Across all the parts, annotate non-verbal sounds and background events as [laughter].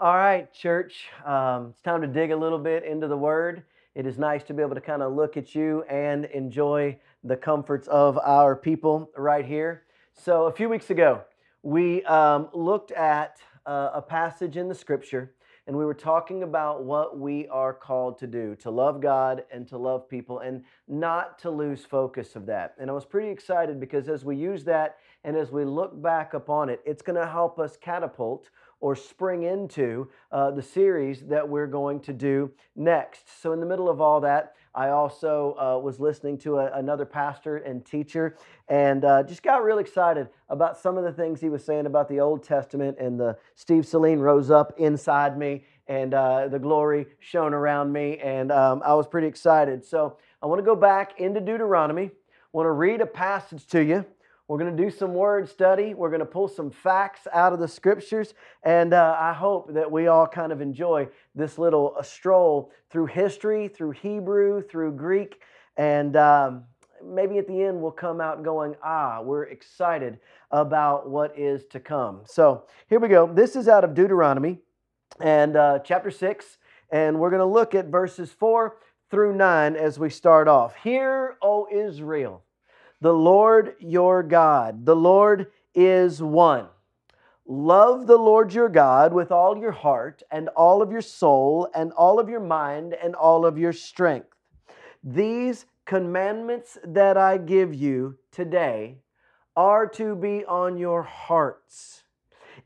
all right, church. Um, it's time to dig a little bit into the Word. It is nice to be able to kind of look at you and enjoy the comforts of our people right here. So, a few weeks ago, we um, looked at uh, a passage in the Scripture and we were talking about what we are called to do to love God and to love people and not to lose focus of that. And I was pretty excited because as we use that and as we look back upon it, it's going to help us catapult or spring into uh, the series that we're going to do next. So, in the middle of all that, I also uh, was listening to a, another pastor and teacher and uh, just got real excited about some of the things he was saying about the Old Testament. And the Steve Saleen rose up inside me and uh, the glory shone around me. And um, I was pretty excited. So, I want to go back into Deuteronomy. I want to read a passage to you we're going to do some word study. We're going to pull some facts out of the scriptures. And uh, I hope that we all kind of enjoy this little uh, stroll through history, through Hebrew, through Greek. And um, maybe at the end we'll come out going, ah, we're excited about what is to come. So here we go. This is out of Deuteronomy and uh, chapter 6. And we're going to look at verses 4 through 9 as we start off. Hear, O Israel the Lord your God. The Lord is one. Love the Lord your God with all your heart and all of your soul and all of your mind and all of your strength. These commandments that I give you today are to be on your hearts.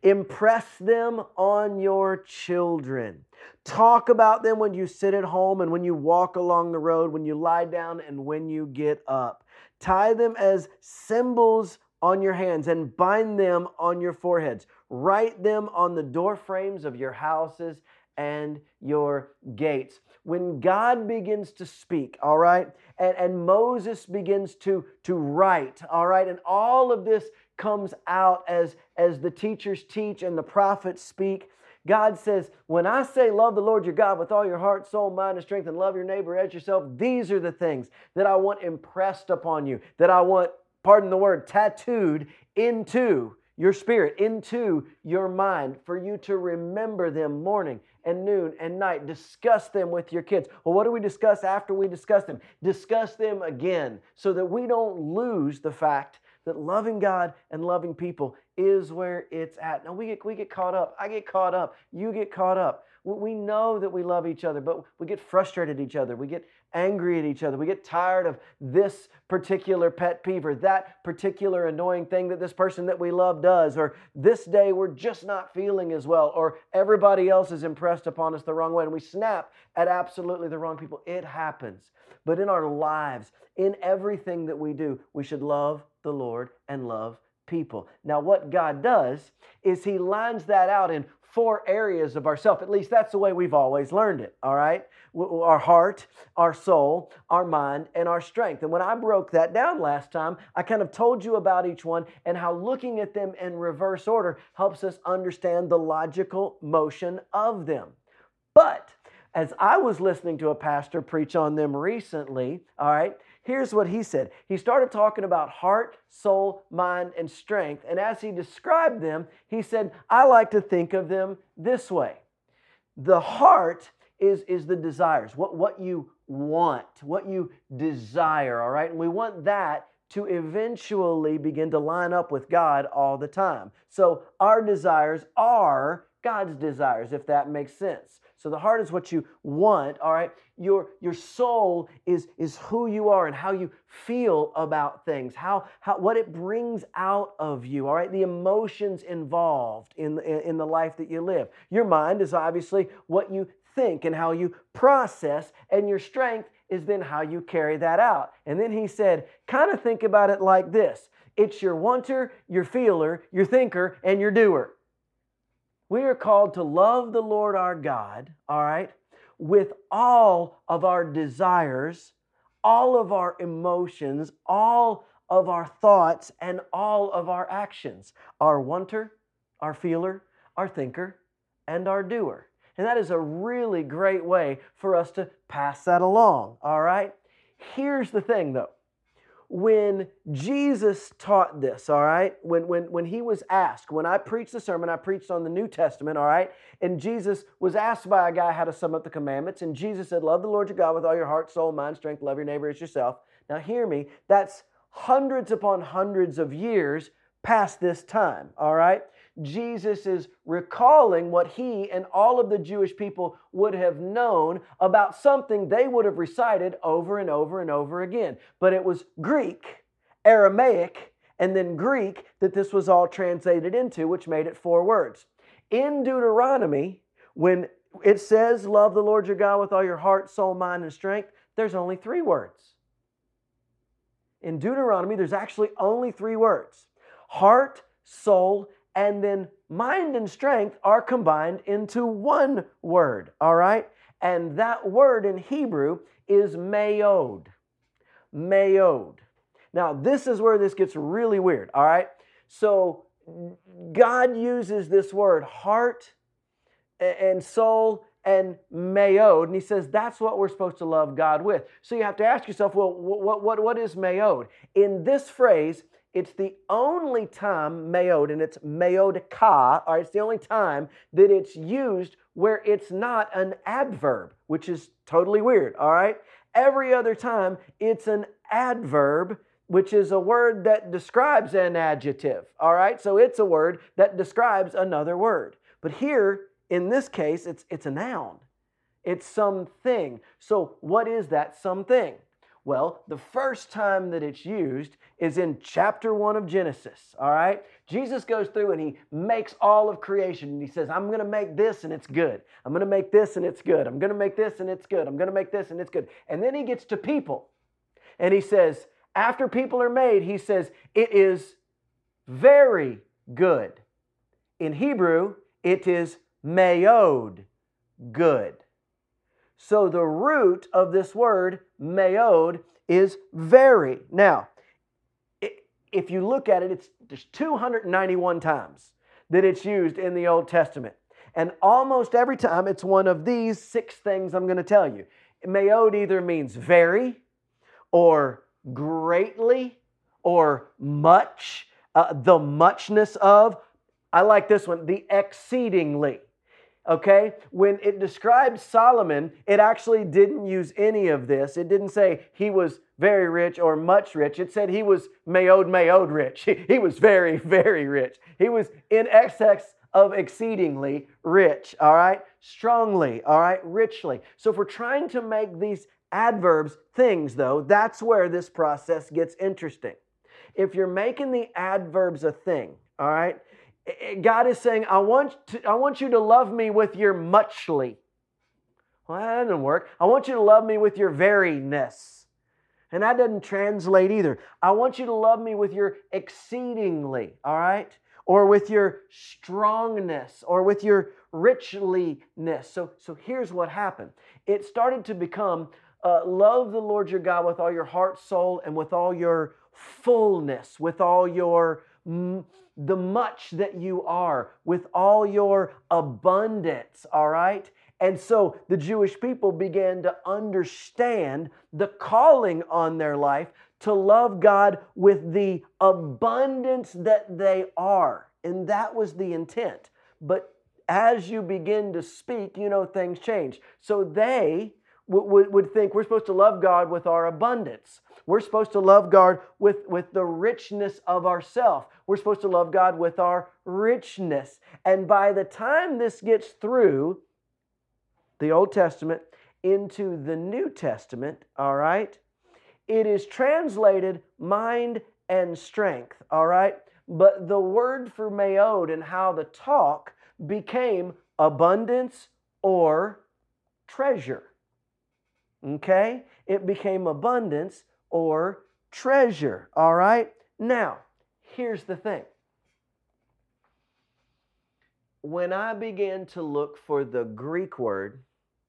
Impress them on your children. Talk about them when you sit at home and when you walk along the road, when you lie down and when you get up. Tie them as symbols on your hands and bind them on your foreheads. Write them on the door frames of your houses and your gates. When God begins to speak, all right, and, and Moses begins to, to write, all right, and all of this comes out as, as the teachers teach and the prophets speak. God says, when I say love the Lord your God with all your heart, soul, mind, and strength, and love your neighbor as yourself, these are the things that I want impressed upon you, that I want, pardon the word, tattooed into your spirit, into your mind, for you to remember them morning and noon and night. Discuss them with your kids. Well, what do we discuss after we discuss them? Discuss them again so that we don't lose the fact that loving God and loving people is where it's at. Now we get we get caught up. I get caught up. You get caught up. We know that we love each other, but we get frustrated at each other. We get angry at each other. We get tired of this particular pet peeve or that particular annoying thing that this person that we love does, or this day we're just not feeling as well, or everybody else is impressed upon us the wrong way, and we snap at absolutely the wrong people. It happens. But in our lives, in everything that we do, we should love the Lord and love people. Now, what God does is He lines that out in four areas of ourself. At least that's the way we've always learned it, all right? Our heart, our soul, our mind, and our strength. And when I broke that down last time, I kind of told you about each one and how looking at them in reverse order helps us understand the logical motion of them. But as I was listening to a pastor preach on them recently, all right, Here's what he said. He started talking about heart, soul, mind, and strength. And as he described them, he said, I like to think of them this way the heart is, is the desires, what, what you want, what you desire, all right? And we want that to eventually begin to line up with God all the time. So our desires are God's desires, if that makes sense. So the heart is what you want, all right? Your, your soul is, is who you are and how you feel about things, how, how, what it brings out of you, all right? The emotions involved in, in, in the life that you live. Your mind is obviously what you think and how you process, and your strength is then how you carry that out. And then he said, kind of think about it like this it's your wanter, your feeler, your thinker, and your doer. We are called to love the Lord our God, all right, with all of our desires, all of our emotions, all of our thoughts, and all of our actions our wanter, our feeler, our thinker, and our doer. And that is a really great way for us to pass that along, all right? Here's the thing though when Jesus taught this, all right, when, when, when he was asked, when I preached the sermon, I preached on the New Testament, all right, and Jesus was asked by a guy how to sum up the commandments, and Jesus said, Love the Lord your God with all your heart, soul, mind, strength, love your neighbor as yourself. Now, hear me, that's hundreds upon hundreds of years past this time, all right? Jesus is recalling what he and all of the Jewish people would have known about something they would have recited over and over and over again. But it was Greek, Aramaic, and then Greek that this was all translated into, which made it four words. In Deuteronomy, when it says, Love the Lord your God with all your heart, soul, mind, and strength, there's only three words. In Deuteronomy, there's actually only three words heart, soul, and then mind and strength are combined into one word, all right? And that word in Hebrew is mayod. Mayod. Now, this is where this gets really weird, all right? So, God uses this word heart and soul and mayod, and he says that's what we're supposed to love God with. So you have to ask yourself, well, what, what, what is mayod? In this phrase, it's the only time mayod, and it's mayodka, or it's the only time that it's used where it's not an adverb, which is totally weird, all right? Every other time, it's an adverb, which is a word that describes an adjective, all right? So it's a word that describes another word. But here, in this case, it's, it's a noun. It's something. So, what is that something? Well, the first time that it's used is in chapter 1 of Genesis, all right? Jesus goes through and he makes all of creation and he says, I'm going to make this and it's good. I'm going to make this and it's good. I'm going to make this and it's good. I'm going to make this and it's good. And then he gets to people and he says, after people are made, he says, it is very good. In Hebrew, it is mayod, good. So the root of this word, mayod, is very. Now, if you look at it, it's there's 291 times that it's used in the Old Testament. And almost every time it's one of these six things I'm going to tell you. Mayod either means very, or greatly, or much, uh, the muchness of. I like this one, the exceedingly okay? When it describes Solomon, it actually didn't use any of this. It didn't say he was very rich or much rich. It said he was mayod, mayod rich. [laughs] He was very, very rich. He was in excess of exceedingly rich, all right? Strongly, all right? Richly. So if we're trying to make these adverbs things, though, that's where this process gets interesting. If you're making the adverbs a thing, all right, God is saying, I want, to, I want you to love me with your muchly. Well, that doesn't work. I want you to love me with your veryness. And that doesn't translate either. I want you to love me with your exceedingly, all right? Or with your strongness, or with your richliness. So, so here's what happened it started to become uh, love the Lord your God with all your heart, soul, and with all your fullness, with all your the much that you are, with all your abundance, all right? And so the Jewish people began to understand the calling on their life to love God with the abundance that they are. And that was the intent. But as you begin to speak, you know, things change. So they would, would think we're supposed to love God with our abundance. We're supposed to love God with, with the richness of ourself. We're supposed to love God with our richness. And by the time this gets through the Old Testament into the New Testament, all right, it is translated mind and strength, all right? But the word for mayod and how the talk became abundance or treasure. Okay? It became abundance or treasure. All right? Now, here's the thing. When I began to look for the Greek word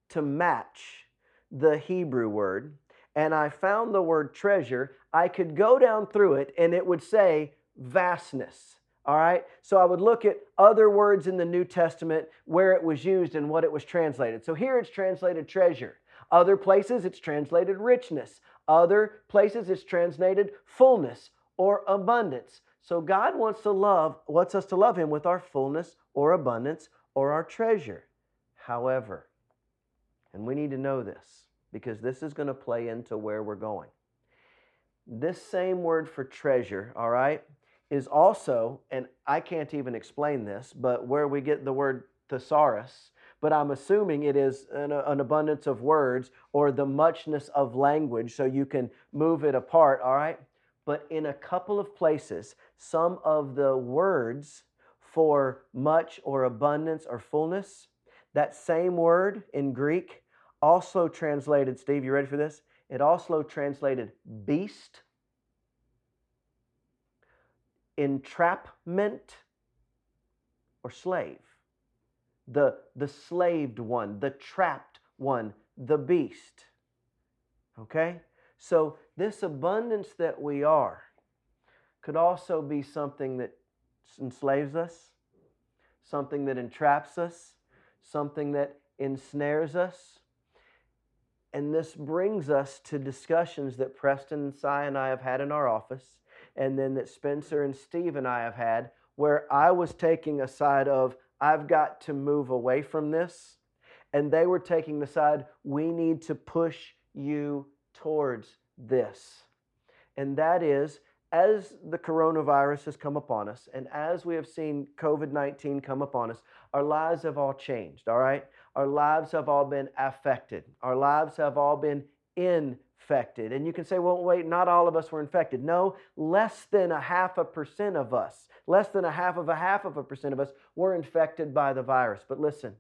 to match the Hebrew word, and I found the word treasure, I could go down through it and it would say vastness. All right? So I would look at other words in the New Testament where it was used and what it was translated. So here it's translated treasure. Other places it's translated richness. Other places it's translated fullness or abundance. So God wants to love, wants us to love him with our fullness or abundance or our treasure. However, and we need to know this because this is going to play into where we're going. This same word for treasure, all right, is also, and I can't even explain this, but where we get the word thesaurus, but I'm assuming it is an, an, abundance of words or the muchness of language, so you can move it apart, all right? But in a couple of places, some of the words for much or abundance or fullness, that same word in Greek also translated, Steve, you ready for this? It also translated beast, entrapment, or slave. The, the slaved one, the trapped one, the beast. Okay? So, this abundance that we are could also be something that enslaves us, something that entraps us, something that ensnares us. And this brings us to discussions that Preston and Si and I have had in our office, and then that Spencer and Steve and I have had, where I was taking a side of, I've got to move away from this. And they were taking the side, we need to push you towards this. And that is, as the coronavirus has come upon us, and as we have seen COVID 19 come upon us, our lives have all changed, all right? Our lives have all been affected. Our lives have all been infected. And you can say, well, wait, not all of us were infected. No, less than a half a percent of us, less than a half of a half of a percent of us were infected by the virus. But listen,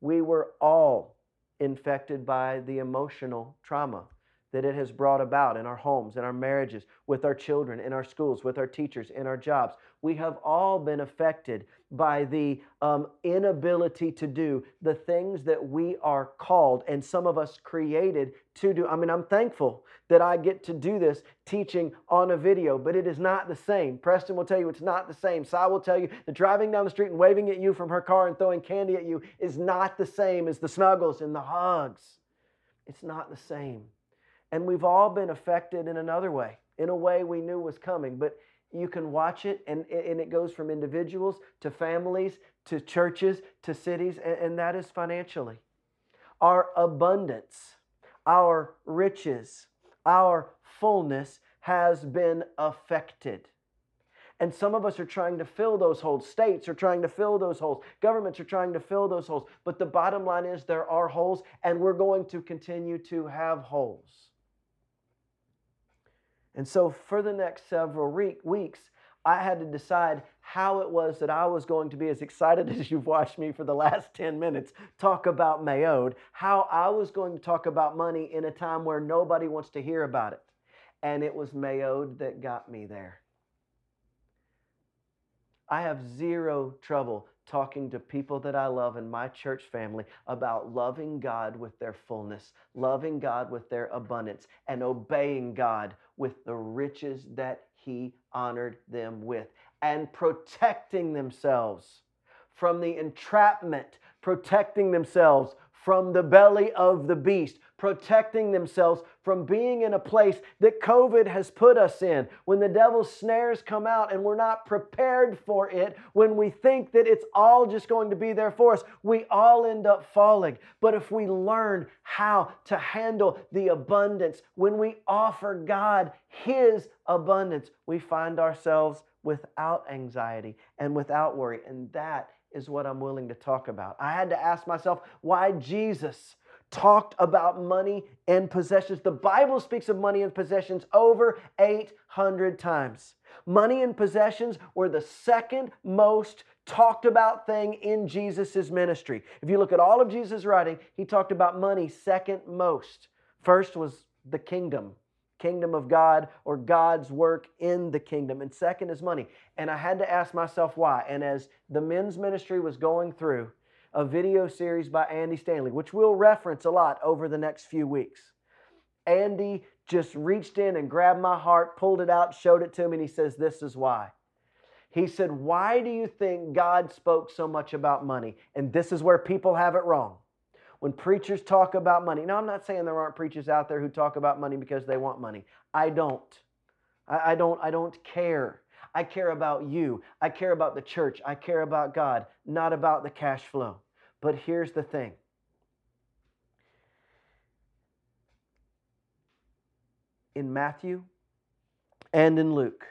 we were all infected by the emotional trauma that it has brought about in our homes, in our marriages, with our children, in our schools, with our teachers, in our jobs. We have all been affected by the um, inability to do the things that we are called and some of us created to do. I mean, I'm thankful that I get to do this teaching on a video, but it is not the same. Preston will tell you it's not the same. Si will tell you that driving down the street and waving at you from her car and throwing candy at you is not the same as the snuggles and the hugs. It's not the same. And we've all been affected in another way, in a way we knew was coming. But you can watch it, and, and it goes from individuals to families to churches to cities, and, and that is financially. Our abundance, our riches, our fullness has been affected. And some of us are trying to fill those holes. States are trying to fill those holes. Governments are trying to fill those holes. But the bottom line is there are holes, and we're going to continue to have holes. And so, for the next several re- weeks, I had to decide how it was that I was going to be as excited [laughs] as you've watched me for the last 10 minutes talk about Mayode, how I was going to talk about money in a time where nobody wants to hear about it. And it was Mayode that got me there. I have zero trouble talking to people that I love in my church family about loving God with their fullness, loving God with their abundance, and obeying God with the riches that He honored them with, and protecting themselves from the entrapment, protecting themselves from the belly of the beast, protecting themselves from being in a place that COVID has put us in. When the devil's snares come out and we're not prepared for it, when we think that it's all just going to be there for us, we all end up falling. But if we learn how to handle the abundance, when we offer God His abundance, we find ourselves without anxiety and without worry. And that is what I'm willing to talk about. I had to ask myself why Jesus talked about money and possessions. The Bible speaks of money and possessions over 800 times. Money and possessions were the second most talked about thing in Jesus' ministry. If you look at all of Jesus' writing, he talked about money second most. First was the kingdom, kingdom of God or God's work in the kingdom. And second is money. And I had to ask myself why. And as the men's ministry was going through, a video series by Andy Stanley, which we'll reference a lot over the next few weeks. Andy just reached in and grabbed my heart, pulled it out, showed it to me, and he says, This is why. He said, Why do you think God spoke so much about money? And this is where people have it wrong. When preachers talk about money, now I'm not saying there aren't preachers out there who talk about money because they want money. I don't. I, I don't. I don't care. I care about you. I care about the church. I care about God, not about the cash flow. But here's the thing. In Matthew and in Luke,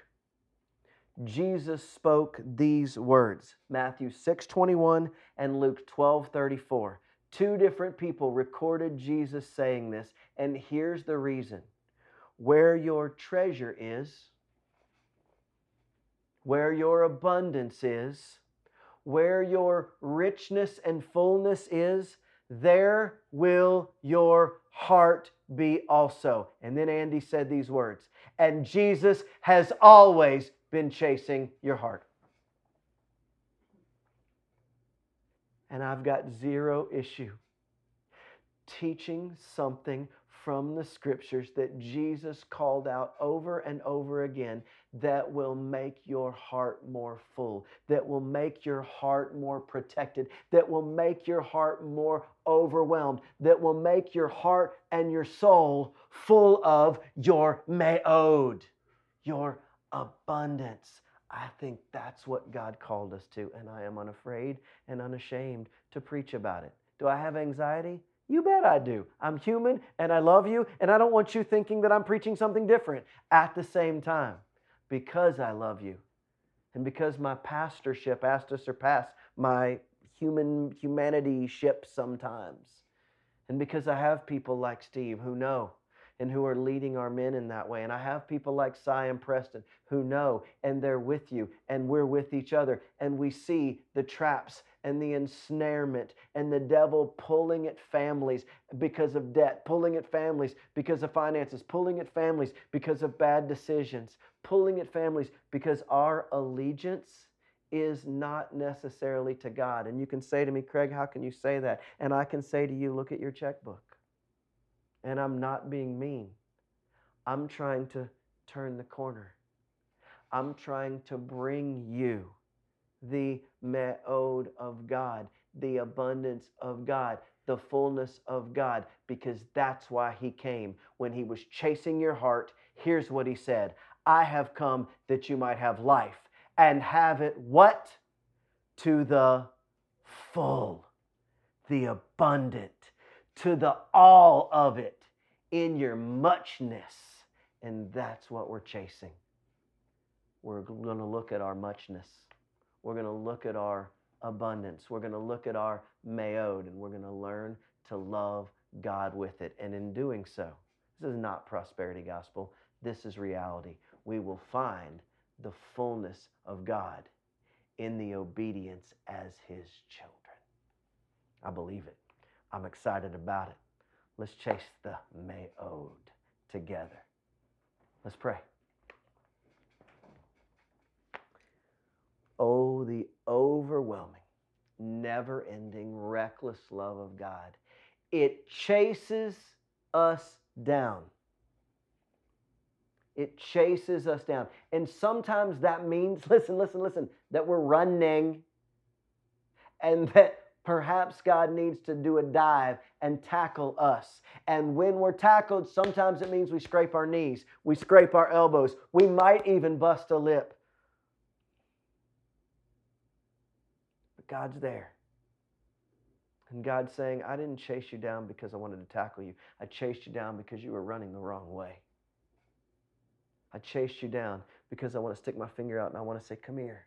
Jesus spoke these words. Matthew 6:21 and Luke 12:34. Two different people recorded Jesus saying this, and here's the reason. Where your treasure is, where your abundance is, where your richness and fullness is, there will your heart be also. And then Andy said these words, and Jesus has always been chasing your heart. And I've got zero issue teaching something from the scriptures that Jesus called out over and over again that will make your heart more full, that will make your heart more protected, that will make your heart more overwhelmed, that will make your heart and your soul full of your meod, your abundance. I think that's what God called us to, and I am unafraid and unashamed to preach about it. Do I have anxiety? You bet I do. I'm human and I love you, and I don't want you thinking that I'm preaching something different at the same time because I love you and because my pastorship has to surpass my human humanity ship sometimes. And because I have people like Steve who know and who are leading our men in that way. And I have people like Cy and Preston who know and they're with you and we're with each other and we see the traps and the ensnarement and the devil pulling at families because of debt, pulling at families because of finances, pulling at families because of bad decisions, pulling at families because our allegiance is not necessarily to God. And you can say to me, Craig, how can you say that? And I can say to you, look at your checkbook. And I'm not being mean. I'm trying to turn the corner. I'm trying to bring you the me'od of God, the abundance of God, the fullness of God, because that's why He came. When He was chasing your heart, here's what He said I have come that you might have life and have it what? To the full, the abundant, to the all of it in your muchness. And that's what we're chasing. We're going to look at our muchness. We're going to look at our abundance. We're going to look at our meod and we're going to learn to love God with it. And in doing so, this is not prosperity gospel. This is reality. We will find the fullness of God in the obedience as His children. I believe it. I'm excited about it. Let's chase the meod together. Let's pray. The overwhelming, never ending, reckless love of God. It chases us down. It chases us down. And sometimes that means, [laughs] listen, listen, listen, that we're running and that perhaps God needs to do a dive and tackle us. And when we're tackled, sometimes it means we scrape our knees, we scrape our elbows, we might even bust a lip. God's there. And God's saying, I didn't chase you down because I wanted to tackle you. I chased you down because you were running the wrong way. I chased you down because I want to stick my finger out and I want to say, Come here.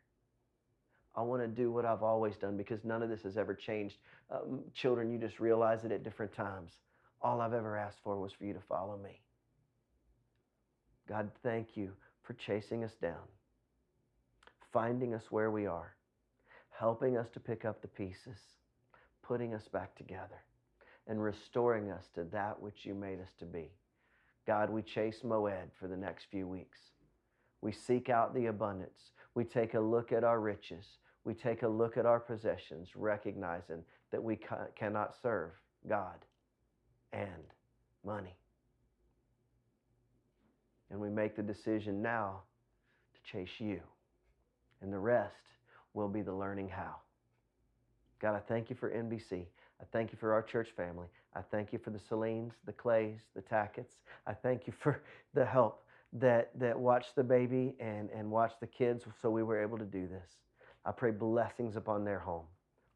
I want to do what I've always done because none of this has ever changed. Um, children, you just realize it at different times. All I've ever asked for was for you to follow me. God, thank you for chasing us down, finding us where we are helping us to pick up the pieces, putting us back together, and restoring us to that which you made us to be. God, we chase Moed for the next few weeks. We seek out the abundance. We take a look at our riches. We take a look at our possessions, recognizing that we ca- cannot serve God and money. And we make the decision now to chase you. And the rest will be the learning how. God, I thank you for NBC. I thank you for our church family. I thank you for the Celines, the Clays, the Tacketts. I thank you for [laughs] the help that, that watched the baby and, and watched the kids so we were able to do this. I pray blessings upon their home.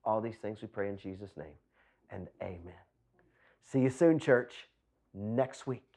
All these things we pray in Jesus' name. And amen. See you soon, church, next week.